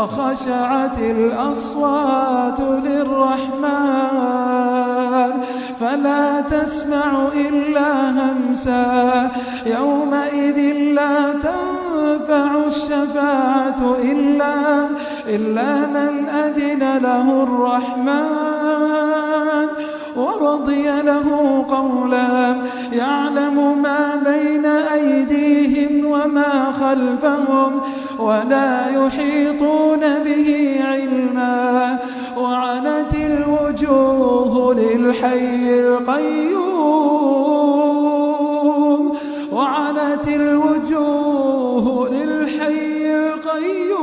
وخشعت الأصوات للرحمن فلا تسمع إلا همسا. يومئذ لا تنفع الشفاعة إلا, إلا من أذن له الرحمن ورضي له قولا. يعلم ما بين خلفهم ولا يحيطون به علما وعنت الوجوه للحي القيوم وعنت الوجوه للحي القيوم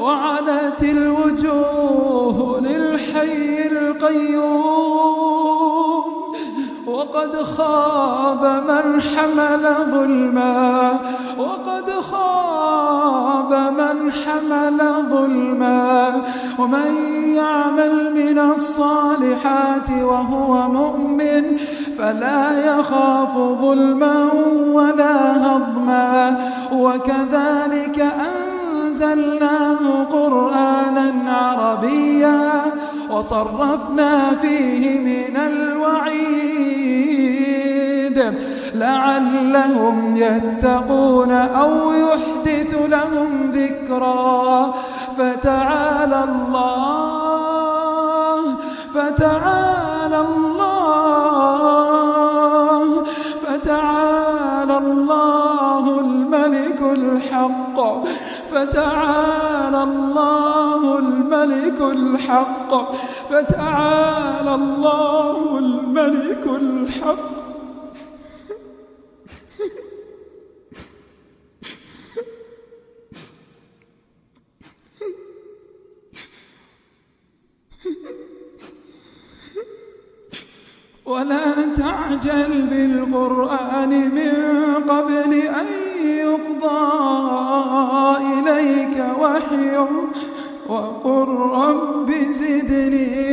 وعنت الوجوه للحي القيوم. وقد خاب من حمل ظلما وقد خاب من حمل ظلما. ومن يعمل من الصالحات وهو مؤمن فلا يخاف ظلما ولا هضما. وكذلك أنزلناه قرآنا عربيا وصرفنا فيه من الوعيد. لعلهم يتقون أو يحدث لهم ذكرا. فتعالى الله فتعالى الله. فتعالى الله الملك الحق. فتعالى الله الملك الحق. فتعالى الله الملك الحق. ولا تعجل بالقرآن من قبل أن يقضى إليك وحيه وقل رب زدني